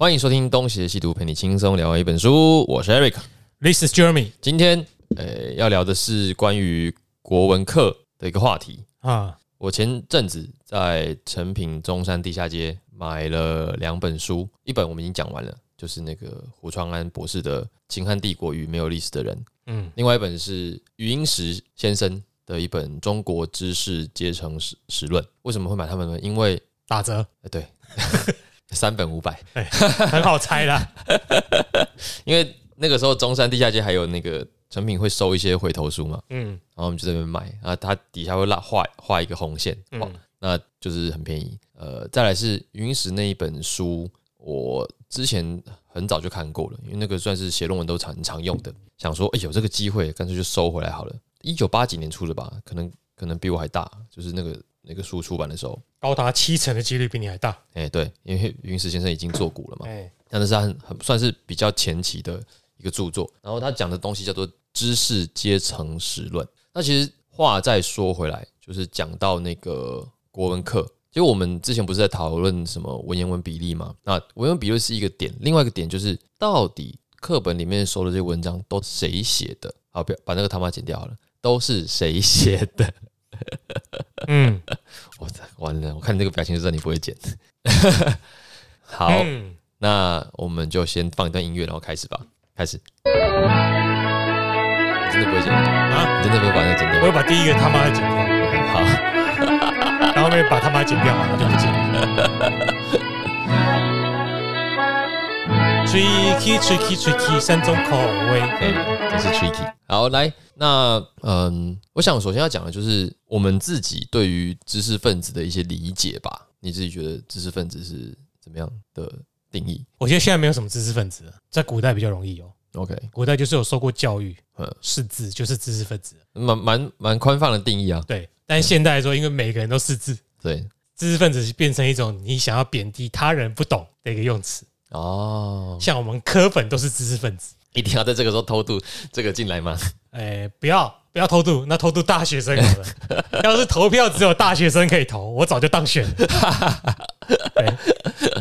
欢迎收听《东邪西毒》，陪你轻松聊一本书。我是 Eric，This is Jeremy 今天呃要聊的是关于国文课的一个话题。啊，我前阵子在成品中山地下街买了两本书，一本我们已经讲完了，就是那个胡创安博士的《秦汉帝国与没有历史的人》，嗯，另外一本是余英时先生的一本《中国知识阶层史史论》。为什么会买他们呢？因为打折，呃对，三本五百，很好猜啦。因为那个时候中山地下街还有那个成品会收一些回头书嘛，嗯然后我们就在那边买，啊它底下会拉画画一个红线，那就是很便宜。呃，再来是云石那一本书，我之前很早就看过了，因为那个算是写论文都常常用的，想说，哎、有这个机会，干脆就收回来好了。一九八几年出的吧，可能可能比我还大，就是那个那个书出版的时候，高达七成的几率比你还大。哎、对，因为云石先生已经做古了嘛，哎，但是他很很算是比较前期的一个著作。然后他讲的东西叫做知识阶层史论。那其实话再说回来，就是讲到那个国文课，其实我们之前不是在讨论什么文言文比例嘛？那文言文比例是一个点，另外一个点就是到底课本里面收的这些文章都谁写的？好，不要把那个他妈剪掉好了，都是谁写的？嗯，我操，完了，我看你这个表情就知道你不会剪。好，嗯那我们就先放一段音乐，然后开始吧。开始。你真的不会剪？啊，你真的不会把那个剪掉？我会把第一个他妈的剪掉，好，然后后面把他妈剪掉，好了就不剪了。Tricky tricky tricky 三种口味。哎，这是 tricky。好，来，那嗯，我想首先要讲的就是我们自己对于知识分子的一些理解吧。你自己觉得知识分子是怎么样的定义我觉得现在没有什么知识分子了，在古代比较容易哦。？OK，古代就是有受过教育嗯，识字就是知识分子。蛮蛮蛮宽泛的定义啊。对，但现代来说，因为每个人都识字，对，知识分子变成一种你想要贬低他人不懂的一个用词。哦，像我们科粉都是知识分子，一定要在这个时候偷渡这个进来吗？哎、不要不要偷渡，那偷渡大学生好了。要是投票只有大学生可以投，我早就当选了。对，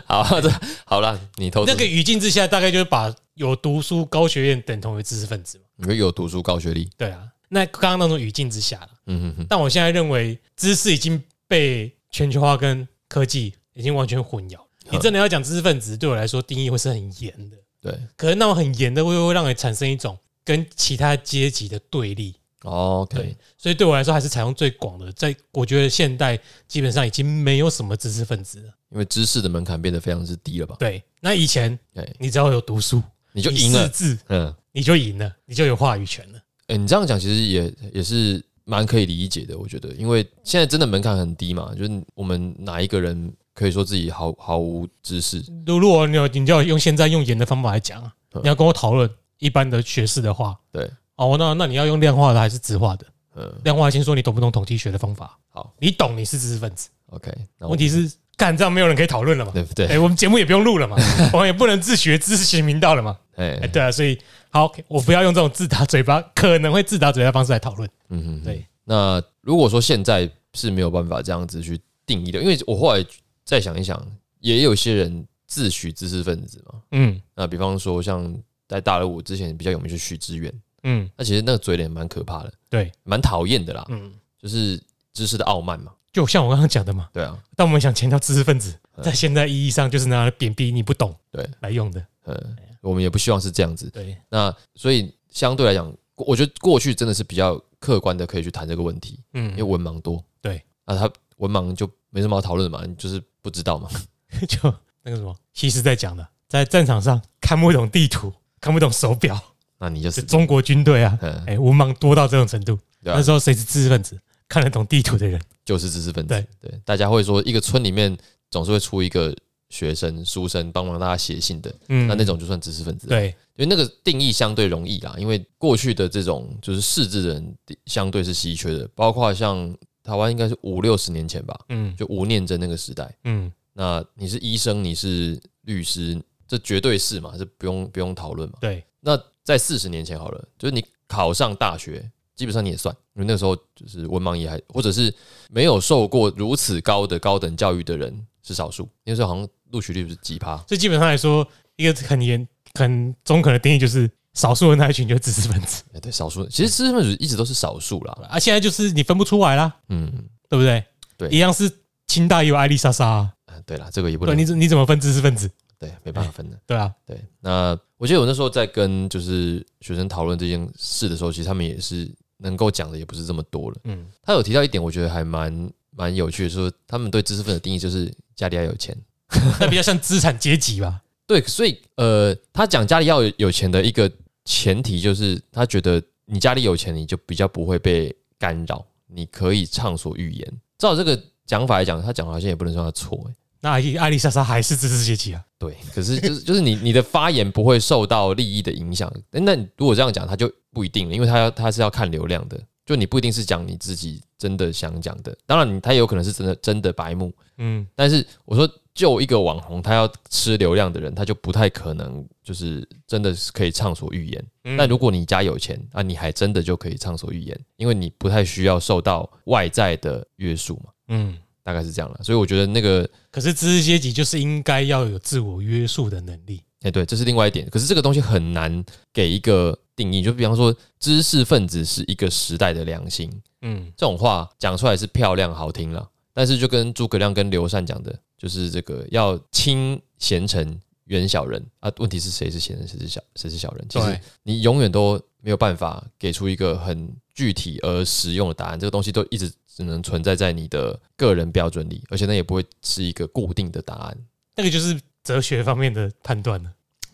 好，这好了，你投那个语境之下，大概就是把有读书高学院等同于知识分子嘛。你会有读书高学历，对啊，那刚刚那种语境之下了。嗯哼哼，但我现在认为，知识已经被全球化跟科技已经完全混淆。你真的要讲知识分子，对我来说定义会是很严的。对，可是那种很严的，会会让你产生一种跟其他阶级的对立。哦，OK，对，所以对我来说还是采用最广的。在我觉得现代基本上已经没有什么知识分子了。因为知识的门槛变得非常之低了吧？对，那以前对，你只要有读书，你就赢了你识。字，嗯，你就赢了，你就有话语权了。哎、你这样讲其实也也是蛮可以理解的，我觉得，因为现在真的门槛很低嘛，就是我们哪一个人可以说自己毫毫无知识？如如果你有，你就要用现在用演的方法来讲啊，嗯你要跟我讨论一般的学士的话，对，哦，那那你要用量化的还是质化的？嗯，量化先说你懂不懂统计学的方法，好你懂你是知识分子。，OK，问题是，干这样没有人可以讨论了嘛？对不对？哎，我们节目也不用录了嘛，我们也不能自学知识型频道了嘛？哎、哎，对啊，所以好，我不要用这种自打嘴巴，可能会自打嘴巴的方式来讨论。嗯哼哼，对，那如果说现在是没有办法这样子去定义的，因为我后来再想一想，也有些人自诩知识分子嘛。嗯那比方说像在大陆，我之前比较有名是许知远，嗯，那其实那个嘴脸蛮可怕的，对，蛮讨厌的啦，嗯，就是知识的傲慢嘛。就像我刚刚讲的嘛，对啊，但我们想强调知识分子，嗯在现在意义上就是拿来贬低你不懂对，来用的。呃，我们也不希望是这样子。对，那所以相对来讲，我觉得过去真的是比较客观的可以去谈这个问题，嗯因为嗯，文盲多。对，那他文盲就没什么好讨论的嘛，你就是不知道嘛。就那个什么，西施在讲的，在战场上看不懂地图，看不懂手表，那你就是是中国军队啊，嗯，哎，文盲多到这种程度。对啊那，时候谁是知识分子？看得懂地图的人。就是知识分子。对对，大家会说一个村里面总是会出一个学生、书生帮忙大家写信的，嗯那那种就算知识分子。，对，因为那个定义相对容易啦，因为过去的这种就是识字的人相对是稀缺的，包括像台湾应该是五六十年前吧，嗯就吴念真那个时代。嗯那你是医生，你是律师，这绝对是嘛，这不用不用讨论嘛。对，那在四十年前好了，就是你考上大学，基本上你也算，因为那个时候就是文盲也还，或者是没有受过如此高的高等教育的人，是少数，那时候好像录取率是几趴，所以基本上来说，一个很严、很中肯的定义就是少数的那一群就是知识分子 哎，对，少数，其实知识分子一直都是少数啦，啊。现在就是你分不出来啦，嗯，对不对？对一样是清大也有艾丽莎莎、啊，啊对啦，这个也不对，能你怎你怎么分知识分子？对，没办法分的。对啊，对，那我记得我那时候在跟就是学生讨论这件事的时候，其实他们也是能够讲的也不是这么多了。嗯，他有提到一点，我觉得还蛮蛮有趣的，说他们对知识分子的定义就是家里要有钱。那比较像资产阶级吧。对，所以呃，他讲家里要有有钱的一个前提就是，他觉得你家里有钱，你就比较不会被干扰，你可以畅所欲言。照这个讲法来讲，他讲的好像也不能说他错、欸，那艾丽莎莎还是知识阶级啊？对，可是就是就是你你的发言不会受到利益的影响。那如果这样讲，他就不一定了，因为他要他是要看流量的，就你不一定是讲你自己真的想讲的。当然你，他也有可能是真的真的白目，嗯，但是我说，就一个网红，他要吃流量的人，他就不太可能就是真的是可以畅所欲言。嗯但如果你家有钱啊，你还真的就可以畅所欲言，因为你不太需要受到外在的约束嘛，嗯，大概是这样了。所以我觉得那个，可是知识阶级就是应该要有自我约束的能力。哎、对，这是另外一点。可是这个东西很难给一个定义，就比方说，知识分子是一个时代的良心，嗯，这种话讲出来是漂亮好听了，但是就跟诸葛亮跟刘禅讲的，就是这个要亲贤臣，远小人啊。问题是谁是贤人，谁是小谁是小人？其实，你永远都没有办法给出一个很具体而实用的答案，这个东西都一直只能存在在你的个人标准里，而且那也不会是一个固定的答案。那个就是哲学方面的判断了，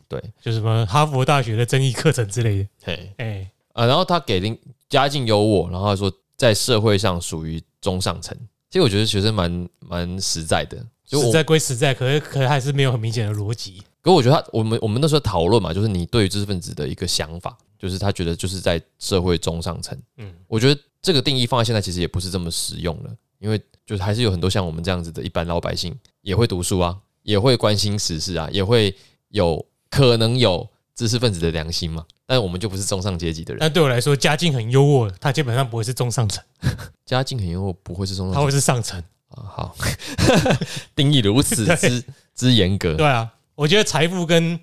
对，就什么哈佛大学的争议课程之类的。嘿，哎，啊，然后他给零家境优渥，然后他说在社会上属于中上层。其实我觉得学生蛮蛮实在的，就实在归实在，可是可是还是没有很明显的逻辑。可我觉得他，我们我们那时候讨论嘛，就是你对于知识分子的一个想法，就是他觉得就是在社会中上层。嗯，我觉得这个定义放在现在其实也不是这么实用了，因为就是还是有很多像我们这样子的一般老百姓也会读书啊，也会关心时事啊，也会有可能有知识分子的良心嘛，但我们就不是中上阶级的人，但对我来说，家境很优渥，他基本上不会是中上层，家境很优渥，不会是中上他会是上层。啊。好，定义如此 之之严格，对啊，我觉得财富跟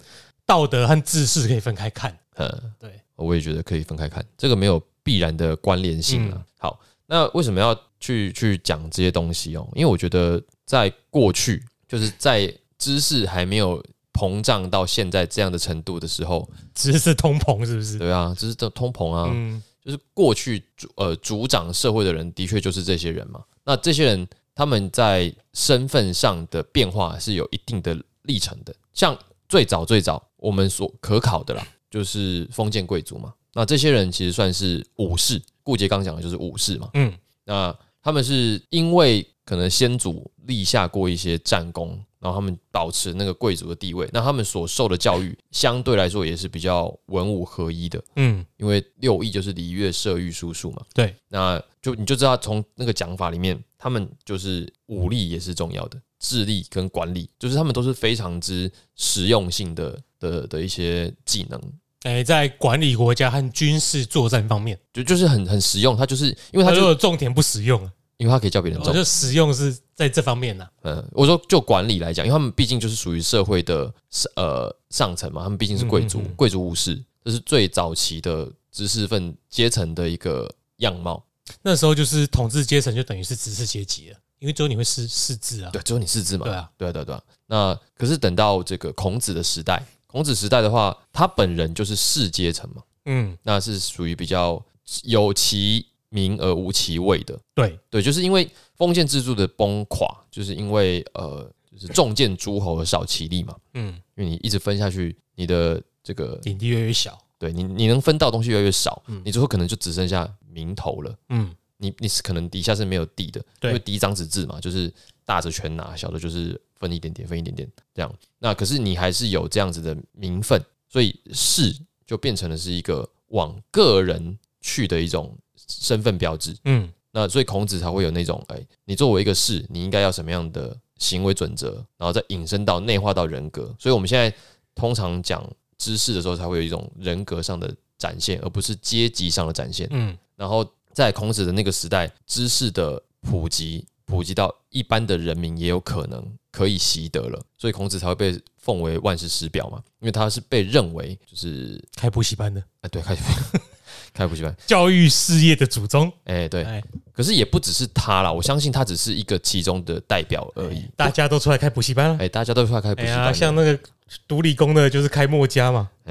道德和知识可以分开看。嗯。对，我也觉得可以分开看，这个没有必然的关联性啊。嗯好，那为什么要去去讲这些东西哦？因为我觉得在过去，就是在知识还没有膨胀到现在这样的程度的时候，知识通膨是不是？对啊，知识的通膨啊，嗯，就是过去主呃主掌社会的人，的确就是这些人嘛。那这些人他们在身份上的变化是有一定的历程的。像最早最早我们所可考的啦，就是封建贵族嘛。那这些人其实算是武士，顾杰刚讲的就是武士嘛。嗯，那他们是因为可能先祖立下过一些战功，然后他们保持那个贵族的地位，那他们所受的教育相对来说也是比较文武合一的。嗯，因为六艺就是礼乐射御书数嘛，对，那就你就知道从那个讲法里面，他们就是武力也是重要的，智力跟管理，就是他们都是非常之实用性的的的一些技能，哎，在管理国家和军事作战方面，就就是很很实用。他就是因为他就他就重点不实用，因为他可以叫别人做，我就实用是在这方面呐。嗯，我说就管理来讲，因为他们毕竟就是属于社会的呃上层嘛，他们毕竟是贵族嗯嗯嗯，贵族武士，这是最早期的知识分阶层的一个样貌。那时候就是统治阶层就等于是知识阶级了，因为只有你会识识字啊。对，只有你识字嘛。对啊，对啊，对啊对啊。那可是等到这个孔子的时代，孔子时代的话，他本人就是士阶层嘛，嗯，那是属于比较有其名而无其位的。对，对，就是因为封建制度的崩垮，就是因为呃，就是重建诸侯而少其力嘛。嗯，因为你一直分下去，你的这个领地越来越小。对你你能分到的东西越来越少，嗯你最后可能就只剩下名头了。嗯，你你是可能底下是没有地的，对因为第一张纸制嘛，就是大的全拿，小的就是分一点点，分一点点这样。那可是你还是有这样子的名分，所以士就变成了是一个往个人去的一种身份标志。嗯，那所以孔子才会有那种，哎，你作为一个士，你应该要什么样的行为准则，然后再引申到内化到人格。所以我们现在通常讲知识的时候，才会有一种人格上的展现，而不是阶级上的展现。嗯，然后在孔子的那个时代，知识的普及普及到一般的人民也有可能可以习得了，所以孔子才会被奉为万世师表嘛，因为他是被认为就是开补习班的。哎对开 开补习班，教育事业的祖宗，哎对，哎，可是也不只是他啦，我相信他只是一个其中的代表而已。大家都出来开补习班了。哎，大家都出来开补习班的，像那个读理工的，就是开墨家嘛。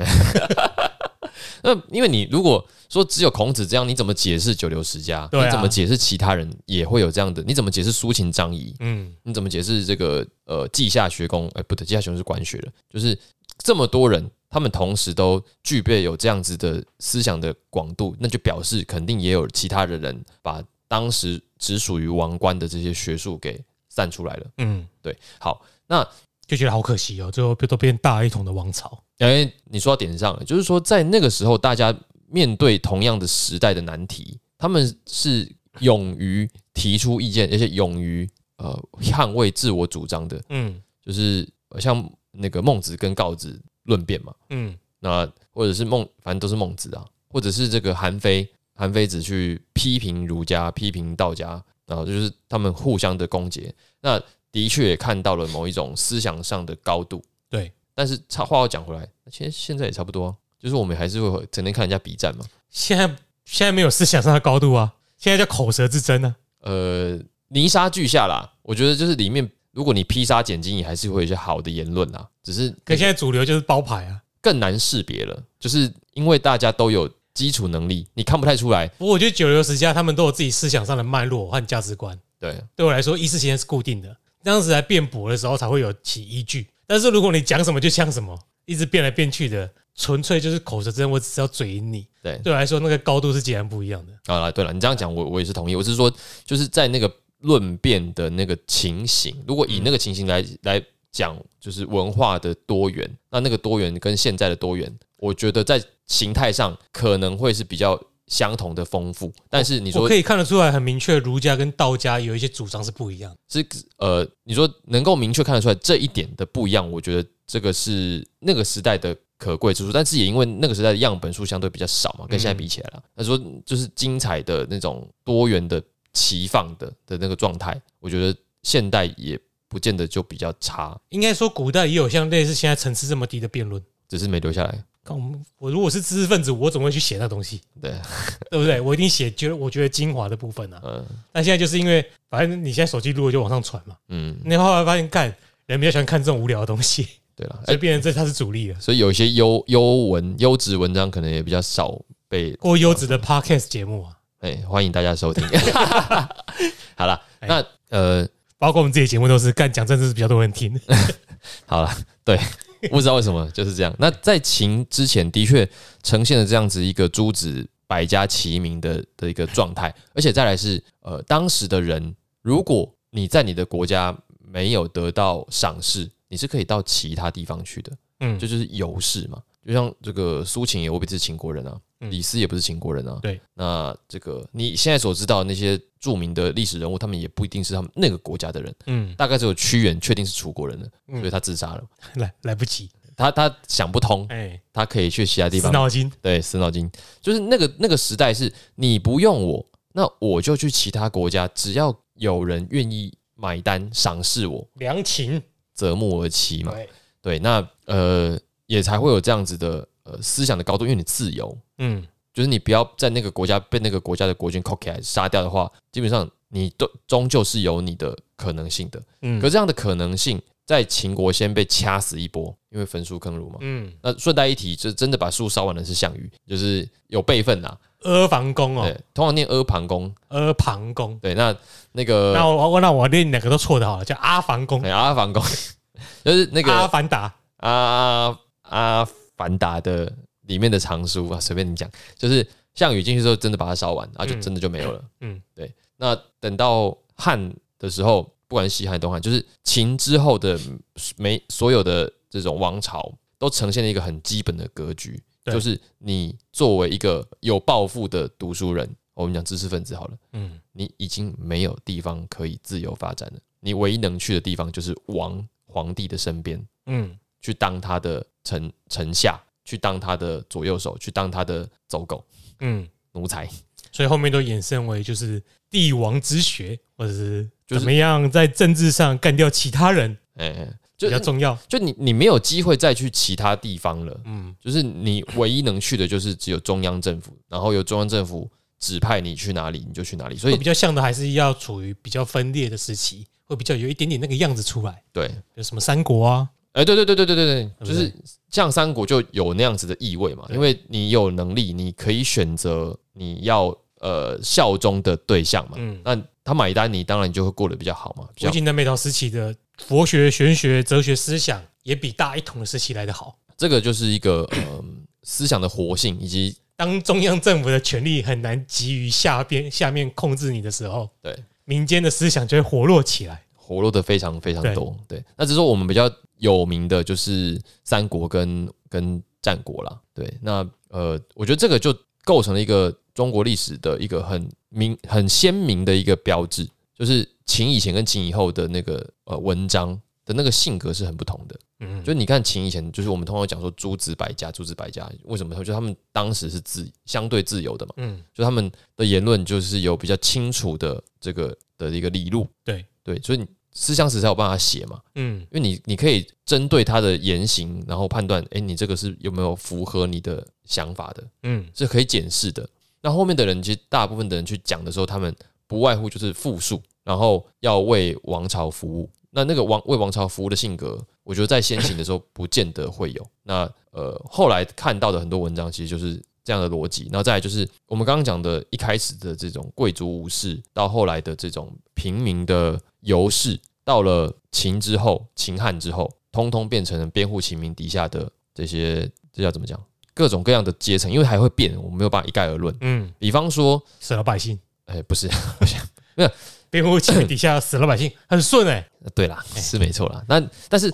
那因为你如果说只有孔子这样，你怎么解释九流十家？啊你怎么解释其他人也会有这样的？你怎么解释苏秦、张仪？嗯，你怎么解释这个呃稷下学宫？哎，不对，稷下学宫是管学的，就是这么多人，他们同时都具备有这样子的思想的广度，那就表示肯定也有其他的人把当时只属于王冠的这些学术给散出来了。嗯，对，好，那就觉得好可惜哦，最后都变大一统的王朝。哎，你说到点上了，就是说在那个时候，大家面对同样的时代的难题，他们是勇于提出意见，而且勇于呃捍卫自我主张的。嗯就是呃像那个孟子跟告子论辩嘛，嗯那或者是孟，反正都是孟子啊，或者是这个韩非，韩非子去批评儒家、批评道家，然后就是他们互相的攻讦。那的确也看到了某一种思想上的高度，对。但是差话要讲回来，其实现在也差不多啊、就是我们还是会整天看人家比战嘛。现在现在没有思想上的高度啊，现在叫口舌之争啊。呃，泥沙俱下啦，我觉得就是里面，如果你披沙拣金，也还是会有一些好的言论啦，只是可现在主流就是包牌啊。更难识别了，就是因为大家都有基础能力，你看不太出来。不过我觉得九流十家他们都有自己思想上的脉络和价值观。对，对我来说，意识形态是固定的，这样子来辩驳的时候才会有其依据。但是如果你讲什么就像什么，一直变来变去的，纯粹就是口舌之争，我只是要嘴赢你。对对我来说，那个高度是截然不一样的。好了，对了，你这样讲，我我也是同意。我是说，就是在那个论辩的那个情形，如果以那个情形来来讲，就是文化的多元，那那个多元跟现在的多元，我觉得在形态上可能会是比较相同的丰富。但是你说我可以看得出来，很明确，儒家跟道家有一些主张是不一样的。是呃，你说能够明确看得出来这一点的不一样，我觉得这个是那个时代的可贵之处。但是也因为那个时代的样本数相对比较少嘛，跟现在比起来了，他说就是精彩的那种多元的齐放的的那个状态，我觉得现代也不见得就比较差，应该说，古代也有像类似现在层次这么低的辩论。只是没留下来。看我们，我如果是知识分子，我总会去写那东西，对，对不对？我一定写，觉得我觉得精华的部分啊。嗯但现在就是因为，反正你现在手机录了就往上传嘛，嗯，你后来发现，干人比较喜欢看这种无聊的东西，对了，所以哎，变成这它是主力了。所以有一些优优文优质文章可能也比较少被过优质的 podcast 节目啊，哎，欢迎大家收听。好了，哎那呃。包括我们自己节目都是干讲政治是比较多人听。好了，对，不知道为什么就是这样。那在秦之前，的确呈现了这样子一个诸子百家齐名的的一个状态，而且再来是呃，当时的人，如果你在你的国家没有得到赏识，你是可以到其他地方去的，嗯这就是游士嘛。就像这个苏秦也未必是秦国人啊，嗯李斯也不是秦国人啊。对，那这个你现在所知道的那些著名的历史人物，他们也不一定是他们那个国家的人。嗯，大概只有屈原确定是楚国人了，嗯所以他自杀了。来来不及，他他想不通，哎，他可以去其他地方。死脑筋，对，死脑筋，就是那个那个时代是你不用我，那我就去其他国家，只要有人愿意买单赏识我，良禽，择木而栖嘛。对，对，那呃也才会有这样子的呃思想的高度，因为你自由，嗯，就是你不要在那个国家被那个国家的国军扣起来杀掉的话，基本上你都终究是有你的可能性的。嗯可这样的可能性，在秦国先被掐死一波，因为焚书坑儒嘛。嗯，那顺带一提，就真的把树烧完的是项羽，就是有辈分呐。阿房宫哦，对，通常念阿房宫。阿房宫。对，那那个那我我那我念两个都错的好了，叫阿房宫，哎阿房宫，就是那个阿凡达，阿阿凡达的里面的藏书啊，随便你讲，就是项羽进去之后，真的把它烧完，啊，就嗯真的就没有了。嗯，对。那等到汉的时候，不管是西汉、东汉，就是秦之后的每所有的这种王朝，都呈现了一个很基本的格局，就是你作为一个有抱负的读书人，我们讲知识分子好了，嗯，你已经没有地方可以自由发展了，你唯一能去的地方就是王皇帝的身边，嗯，去当他的臣臣下，去当他的左右手，去当他的走狗嗯，奴才。所以后面都衍生为就是帝王之学，或者是怎么样在政治上干掉其他人，哎、就比较重要。就你你没有机会再去其他地方了，嗯，就是你唯一能去的就是只有中央政府，然后由中央政府指派你去哪里你就去哪里，所以比较像的还是要处于比较分裂的时期，会比较有一点点那个样子出来，对，有什么三国啊，哎、对对对对对对对，就是像三国就有那样子的意味嘛，因为你有能力，你可以选择你要呃效忠的对象嘛，嗯，那他买单你当然就会过得比较好嘛，比较魏晋南北朝时期的佛学、玄学、哲学思想也比大一统的时期来得好。这个就是一个呃思想的活性以及当中央政府的权力很难给予下边下面控制你的时候，对民间的思想就会活络起来。活络的非常非常多。对，那只是说我们比较有名的就是三国跟跟战国啦。对，那呃，我觉得这个就构成了一个中国历史的一个很明很鲜明的一个标志，就是秦以前跟秦以后的那个呃文章的那个性格是很不同的。嗯，就你看秦以前，就是我们通常讲说诸子百家，诸子百家为什么？就他们当时是自相对自由的嘛，嗯，就他们的言论就是有比较清楚的这个的一个理路，对对，所以你思想史才有办法写嘛，嗯，因为你你可以针对他的言行，然后判断，哎，你这个是有没有符合你的想法的，嗯，是可以检视的。那后面的人其实大部分的人去讲的时候，他们不外乎就是复述，然后要为王朝服务。那那个王为王朝服务的性格，我觉得在先行的时候不见得会有。那呃，后来看到的很多文章，其实就是这样的逻辑。然后再来就是我们刚刚讲的，一开始的这种贵族武士，到后来的这种平民的游士，到了秦之后，秦汉之后，通通变成了编户秦民底下的这些，这叫怎么讲？各种各样的阶层，因为还会变，我们没有办法一概而论。嗯，比方说，死老百姓，哎、不是，那边户秦民底下死老百姓 很顺哎、对啦，是没错啦。那但是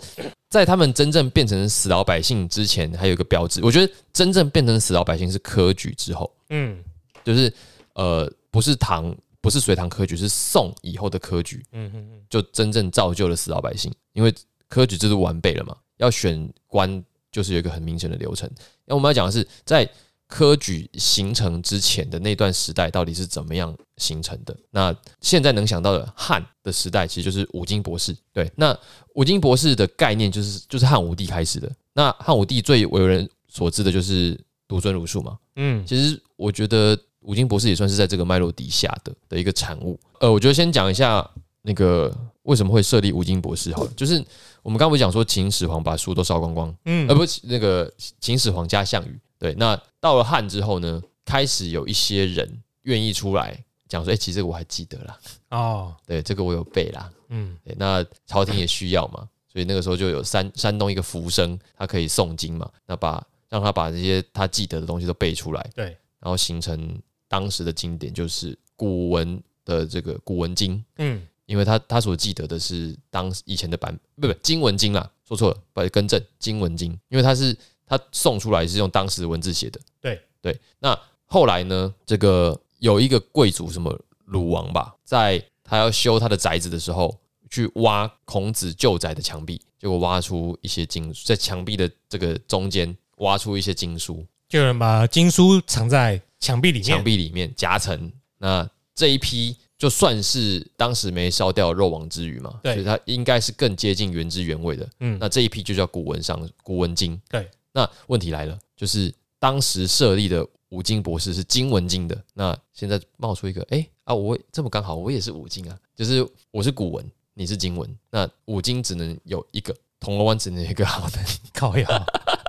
在他们真正变成死老百姓之前，还有一个标志，我觉得真正变成死老百姓是科举之后，嗯。就是呃，不是唐，不是隋唐科举，是宋以后的科举，嗯嗯嗯，就真正造就了死老百姓，因为科举制度完备了嘛，要选官就是有一个很明显的流程。那我们要讲的是，在科举形成之前的那段时代到底是怎么样形成的？那现在能想到的汉的时代，其实就是五经博士。对，那五经博士的概念就是就是汉武帝开始的。那汉武帝最为人所知的就是独尊儒术嘛。嗯，其实我觉得五经博士也算是在这个脉络底下的的一个产物。呃，我觉得先讲一下那个为什么会设立五经博士好了，就是我们刚刚不是讲说秦始皇把书都烧光光，嗯，呃，不是那个秦始皇加项羽。对，那到了汉之后呢，开始有一些人愿意出来讲说，哎、其实我还记得啦，哦，对，这个我有背啦，嗯对，那朝廷也需要嘛，所以那个时候就有山山东一个浮生，他可以诵经嘛，那把让他把这些他记得的东西都背出来，对，然后形成当时的经典，就是古文的这个古文经，嗯。因为他他所记得的是当以前的版，不不经文经啦，说错了，不更正经文经，因为他是他送出来是用当时的文字写的。对。对，那后来呢，这个有一个贵族什么鲁王吧，在他要修他的宅子的时候，去挖孔子旧宅的墙壁，结果挖出一些经，在墙壁的这个中间挖出一些经书，就有人把经书藏在墙壁里面，墙壁里面夹层。那这一批就算是当时没烧掉肉王之鱼嘛，对。所以它应该是更接近原汁原味的。嗯。那这一批就叫古文上古文经。对，那问题来了，就是当时设立的五经博士是经文经的，那现在冒出一个，哎、啊，我这么刚好我也是五经啊，就是我是古文，你是经文，那五经只能有一个，铜锣湾只能有一个好男，靠呀，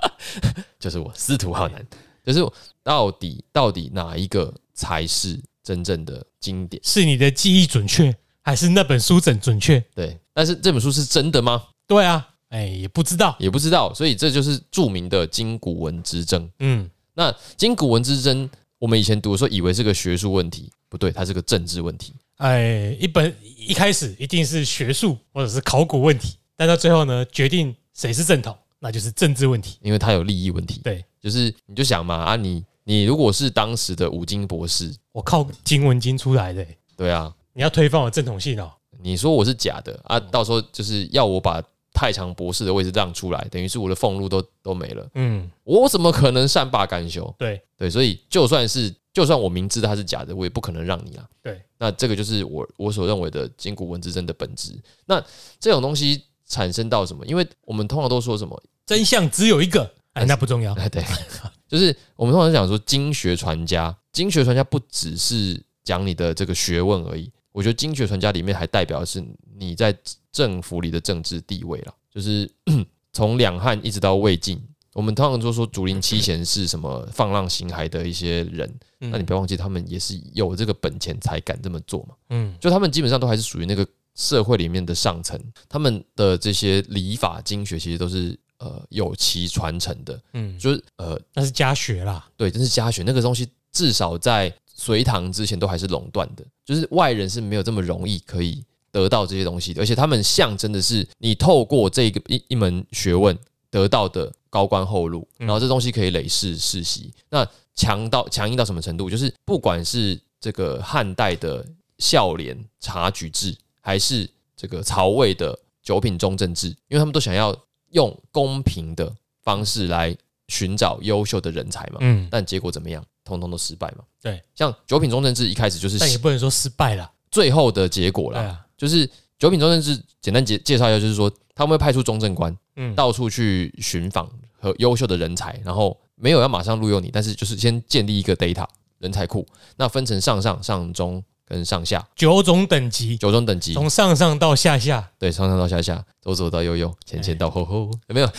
就是我司徒浩南，就是到底到底哪一个才是真正的经典？是你的记忆准确，还是那本书整准确？对，但是这本书是真的吗？对啊，哎，也不知道，也不知道，所以这就是著名的金古文之争。嗯，那金古文之争，我们以前读的时候以为是个学术问题，不对，它是个政治问题。哎，一本一开始一定是学术或者是考古问题，但到最后呢，决定谁是正统，那就是政治问题。因为它有利益问题。对就是你就想嘛啊你，你如果是当时的五经博士，我靠金文经出来的、欸对啊，你要推翻我正统性哦。你说我是假的啊，到时候就是要我把太常博士的位置让出来，等于是我的俸禄都都没了，嗯，我怎么可能善罢甘休？对对，所以就算是就算我明知它是假的，我也不可能让你啊。对，那这个就是我我所认为的金古文之争的本质。那这种东西产生到什么？因为我们通常都说什么？真相只有一个，哎，那不重要。哎，对，就是我们通常讲说经学传家，经学传家不只是讲你的这个学问而已。我觉得经学传家里面还代表的是你在政府里的政治地位了，就是 从两汉一直到魏晋，我们通常都说竹林七贤是什么放浪形骸的一些人，那你不要忘记他们也是有这个本钱才敢这么做嘛。嗯，就他们基本上都还是属于那个社会里面的上层，他们的这些礼法经学其实都是呃有其传承的。嗯，就是呃那是家学啦，对，真是家学那个东西，至少在。隋唐之前都还是垄断的，就是外人是没有这么容易可以得到这些东西的，而且他们象征的是你透过这个一一门学问得到的高官厚禄，然后这东西可以累世世袭。那强到强硬到什么程度？就是不管是这个汉代的孝廉察举制，还是这个曹魏的九品中正制，因为他们都想要用公平的方式来寻找优秀的人才嘛。嗯，但结果怎么样？通通都失败嘛？对，像九品中正制一开始就是，但也不能说失败了。最后的结果啦，就是九品中正制简单介介绍一下，就是说他们会派出中正官，嗯，到处去寻访和优秀的人才，然后没有要马上录用你，但是就是先建立一个 data 人才库，那分成上上上中跟上下九种等级，九种等级从上上到下下，对，上上到下下，左左到右右，前前到后后，有没有？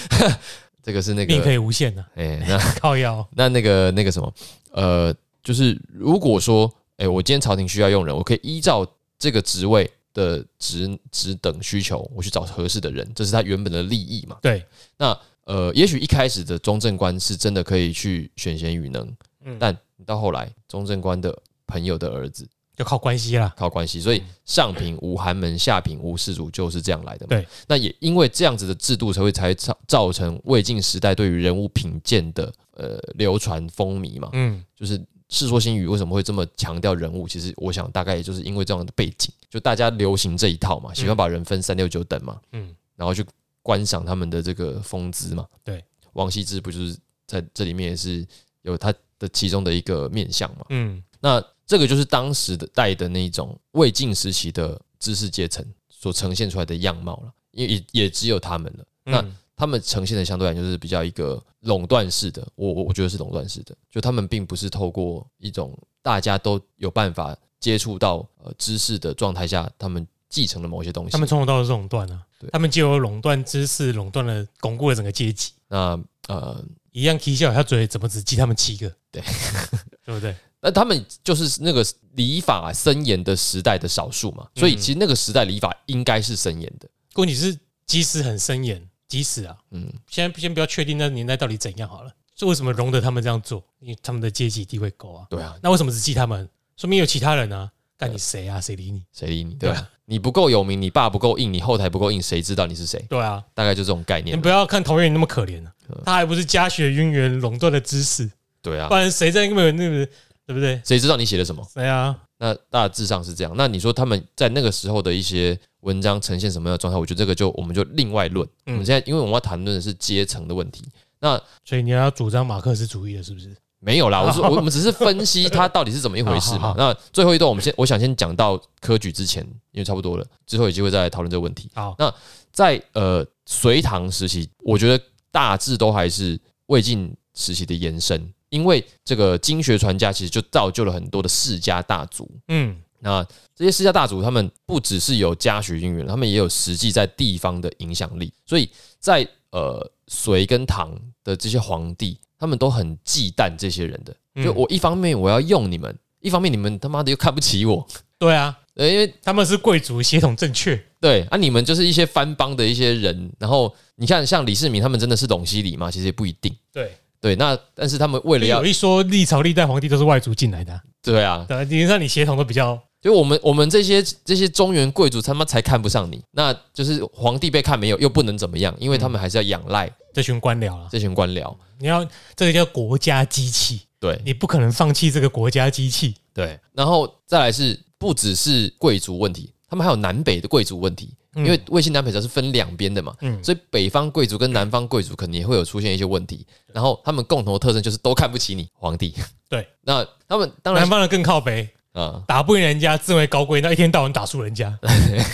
这个是那个命可以无限的，哎，那靠腰，那那个那个什么，呃，就是如果说，哎，我今天朝廷需要用人，我可以依照这个职位的职职等需求，我去找合适的人，这是他原本的利益嘛？对。那呃，也许一开始的中正官是真的可以去选贤与能，嗯，但到后来，中正官的朋友的儿子。就靠关系啦，靠关系，所以上品无寒门，下品无士族，就是这样来的。对，那也因为这样子的制度，才会才造造成魏晋时代对于人物品鉴的呃流传风靡嘛。嗯，就是《世说新语》为什么会这么强调人物？其实我想大概也就是因为这样的背景，就大家流行这一套嘛，喜欢把人分三六九等嘛。嗯，然后去观赏他们的这个风姿嘛。对，王羲之不就是在这里面也是有他的其中的一个面相嘛。嗯，那。这个就是当时的代的那种魏晋时期的知识阶层所呈现出来的样貌了，因为也也只有他们了。那他们呈现的相对来就是比较一个垄断式的，我我我觉得是垄断式的，就他们并不是透过一种大家都有办法接触到呃知识的状态下，他们继承了某些东西。他们从头到尾是垄断啊，他们就有垄断知识，垄断了巩固了整个阶级。那呃，一样 K 笑他嘴，怎么只记他们七个？对，对不对？那他们就是那个礼法森严的时代的少数嘛，所以其实那个时代礼法应该是森严的。问题是，即使很森严，即使啊，嗯，现在先不要确定那年代到底怎样好了。就为什么容得他们这样做？因为他们的阶级地位高啊。对啊，那为什么只记他们？说明有其他人啊？但你谁啊？谁理你？谁理你？对啊，你不够有名，你爸不够硬，你后台不够硬，谁知道你是谁？对啊，大概就这种概念。你不要看陶渊明那么可怜啊，他还不是家学渊源，垄断了知识。对啊，不然谁在那个那个？对不对？谁知道你写的什么？对啊，那大致上是这样。那你说他们在那个时候的一些文章呈现什么样的状态？我觉得这个就我们就另外论。我们现在因为我们要谈论的是阶层的问题，那所以你要主张马克思主义的是不是？没有啦，我说 我们只是分析它到底是怎么一回事嘛。那最后一段我们先，我想先讲到科举之前，因为差不多了，之后有机会再来讨论这个问题。好，那在呃隋唐时期，我觉得大致都还是魏晋时期的延伸。因为这个经学传家，其实就造就了很多的世家大族。嗯，那这些世家大族，他们不只是有家学渊源，他们也有实际在地方的影响力。所以在呃隋跟唐的这些皇帝，他们都很忌惮这些人的。就我一方面我要用你们，一方面你们他妈的又看不起我。对啊，因为他们是贵族，血统正确。对啊，你们就是一些藩邦的一些人。然后你看，像李世民他们真的是陇西里吗？其实也不一定。对。对，那但是他们为了要有一说历朝历代皇帝都是外族进来的，对啊，对，理论上你协同都比较，就我们我们这些这些中原贵族他妈才看不上你，那就是皇帝被看没有又不能怎么样，因为他们还是要仰赖这群官僚了，这群官僚，你要这个叫国家机器，对。你不可能放弃这个国家机器，对，然后再来是不只是贵族问题，他们还有南北的贵族问题。因为魏晋南北朝是分两边的嘛，所以北方贵族跟南方贵族可能也会有出现一些问题。然后他们共同的特征就是都看不起你皇帝。对，那他们当然南方人更靠北，啊，打不赢人家，自为高贵，那一天到晚打输人家，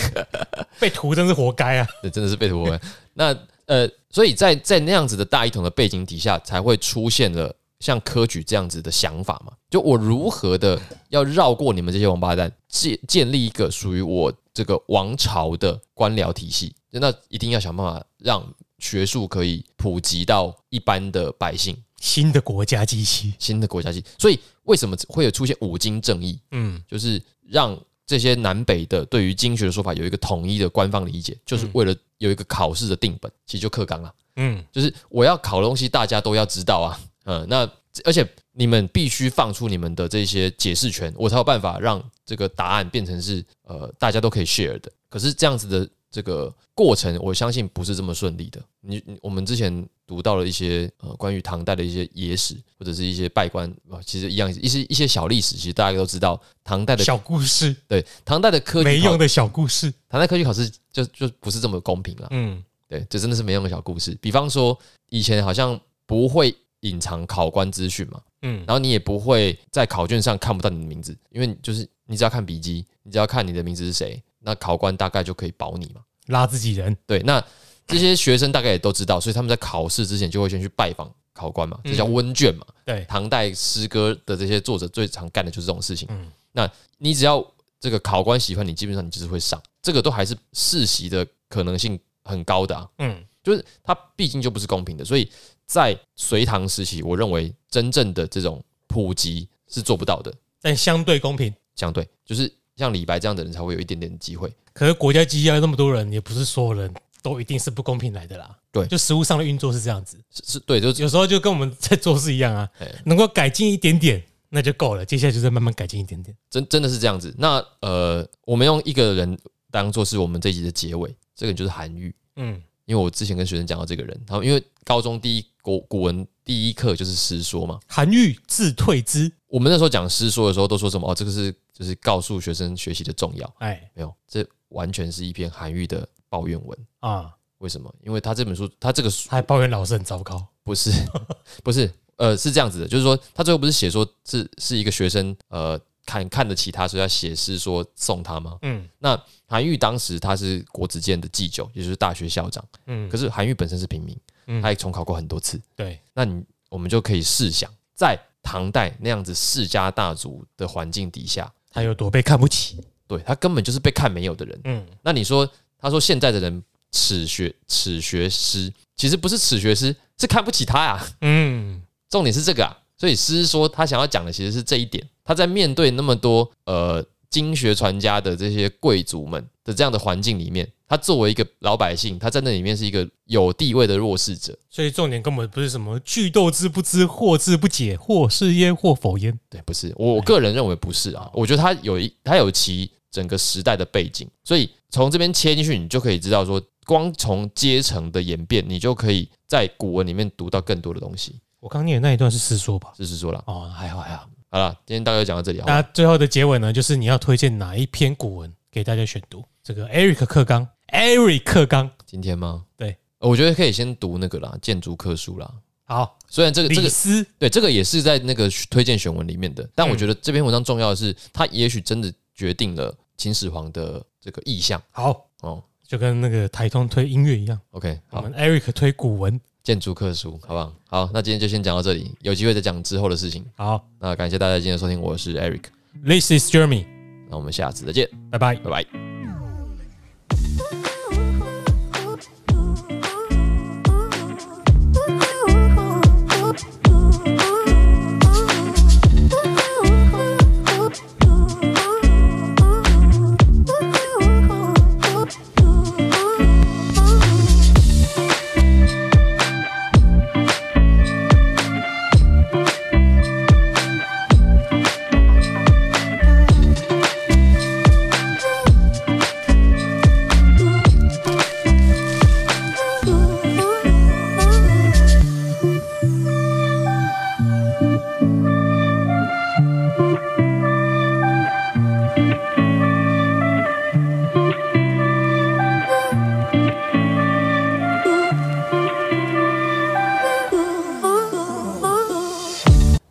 被屠真是活该啊！这真的是被屠。那呃，所以在在那样子的大一统的背景底下，才会出现了像科举这样子的想法嘛？就我如何的要绕过你们这些王八蛋，建建立一个属于我这个王朝的官僚体系，那一定要想办法让学术可以普及到一般的百姓。新的国家机器，新的国家机，所以为什么会有出现五经正义？嗯，就是让这些南北的对于经学的说法有一个统一的官方理解，就是为了有一个考试的定本，其实就课纲了，嗯，就是我要考的东西大家都要知道啊，嗯，那而且你们必须放出你们的这些解释权，我才有办法让这个答案变成是呃大家都可以 share 的。可是这样子的这个过程，我相信不是这么顺利的。你你我们之前读到了一些呃关于唐代的一些野史，或者是一些拜官啊，其实一样一些一些小历史，其实大家都知道唐代的小故事，对唐代的科没用的小故事，唐代科举考试就就不是这么公平了。嗯，对，这真的是没用的小故事。比方说，以前好像不会隐藏考官资讯嘛，嗯，然后你也不会在考卷上看不到你的名字，因为你就是你只要看笔记，你只要看你的名字是谁，那考官大概就可以保你嘛。拉自己人，对，那这些学生大概也都知道，所以他们在考试之前就会先去拜访考官嘛，这叫问卷嘛。对，唐代诗歌的这些作者最常干的就是这种事情。嗯那你只要这个考官喜欢你，基本上你就是会上，这个都还是世袭的可能性很高的啊。嗯，就是它毕竟就不是公平的，所以在隋唐时期，我认为真正的这种普及是做不到的。但相对公平。相对就是像李白这样的人才会有一点点机会。可是国家机要那么多人，也不是所有人都一定是不公平来的啦。对就实物上的运作是这样子，是是对，就是有时候就跟我们在做事一样啊哎，能够改进一点点那就够了，接下来就再慢慢改进一点点。真真的是这样子。那呃，我们用一个人当做是我们这一集的结尾，这个就是韩愈。嗯，因为我之前跟学生讲到这个人，然后因为高中第一国古文第一课就是诗说嘛，韩愈自退之，我们那时候讲诗说的时候都说什么哦，这个是就是告诉学生学习的重要，哎没有，这完全是一篇韩愈的抱怨文。啊，为什么？因为他这本书，他这个书还抱怨老师很糟糕。不是 不是呃是这样子的，就是说他最后不是写说是是一个学生呃看看得起他，所以要写诗说送他吗？嗯那韩愈当时他是国子监的祭酒，也就是大学校长，嗯可是韩愈本身是平民，嗯他也重考过很多次。对，那你我们就可以试想，在唐代那样子世家大族的环境底下，他有多被看不起。对他根本就是被看没有的人。嗯那你说，他说现在的人耻学耻学诗，其实不是耻学诗，是看不起他呀、嗯，重点是这个啊。所以诗说他想要讲的其实是这一点。他在面对那么多呃经学传家的这些贵族们的这样的环境里面，他作为一个老百姓，他在那里面是一个有地位的弱势者。所以重点根本不是什么句斗之不知，或之不解，或是焉，或否焉。对，不是我我个人认为不是啊，我觉得他有一他有其整个时代的背景，所以从这边切进去，你就可以知道说，光从阶层的演变，你就可以在古文里面读到更多的东西。我刚念的那一段是诗说吧？是是说了，哦，还好还好。好了，今天大概就讲到这里好那最后的结尾呢，就是你要推荐哪一篇古文给大家选读？这个 Eric 克刚，Eric 克刚，今天吗？对呃，我觉得可以先读那个啦，建筑课书啦。好，虽然这个这个李斯，对这个也是在那个推荐选文里面的，但我嗯觉得这篇文章重要的是，它也许真的决定了秦始皇的这个意向好，哦。就跟那个台通推音乐一样，OK，好，我们 Eric 推古文。建筑课书，好不好？好，那今天就先讲到这里，有机会再讲之后的事情。好那感谢大家今天的收听，我是 Eric，，This is Jeremy，那我们下次再见，拜拜。拜拜。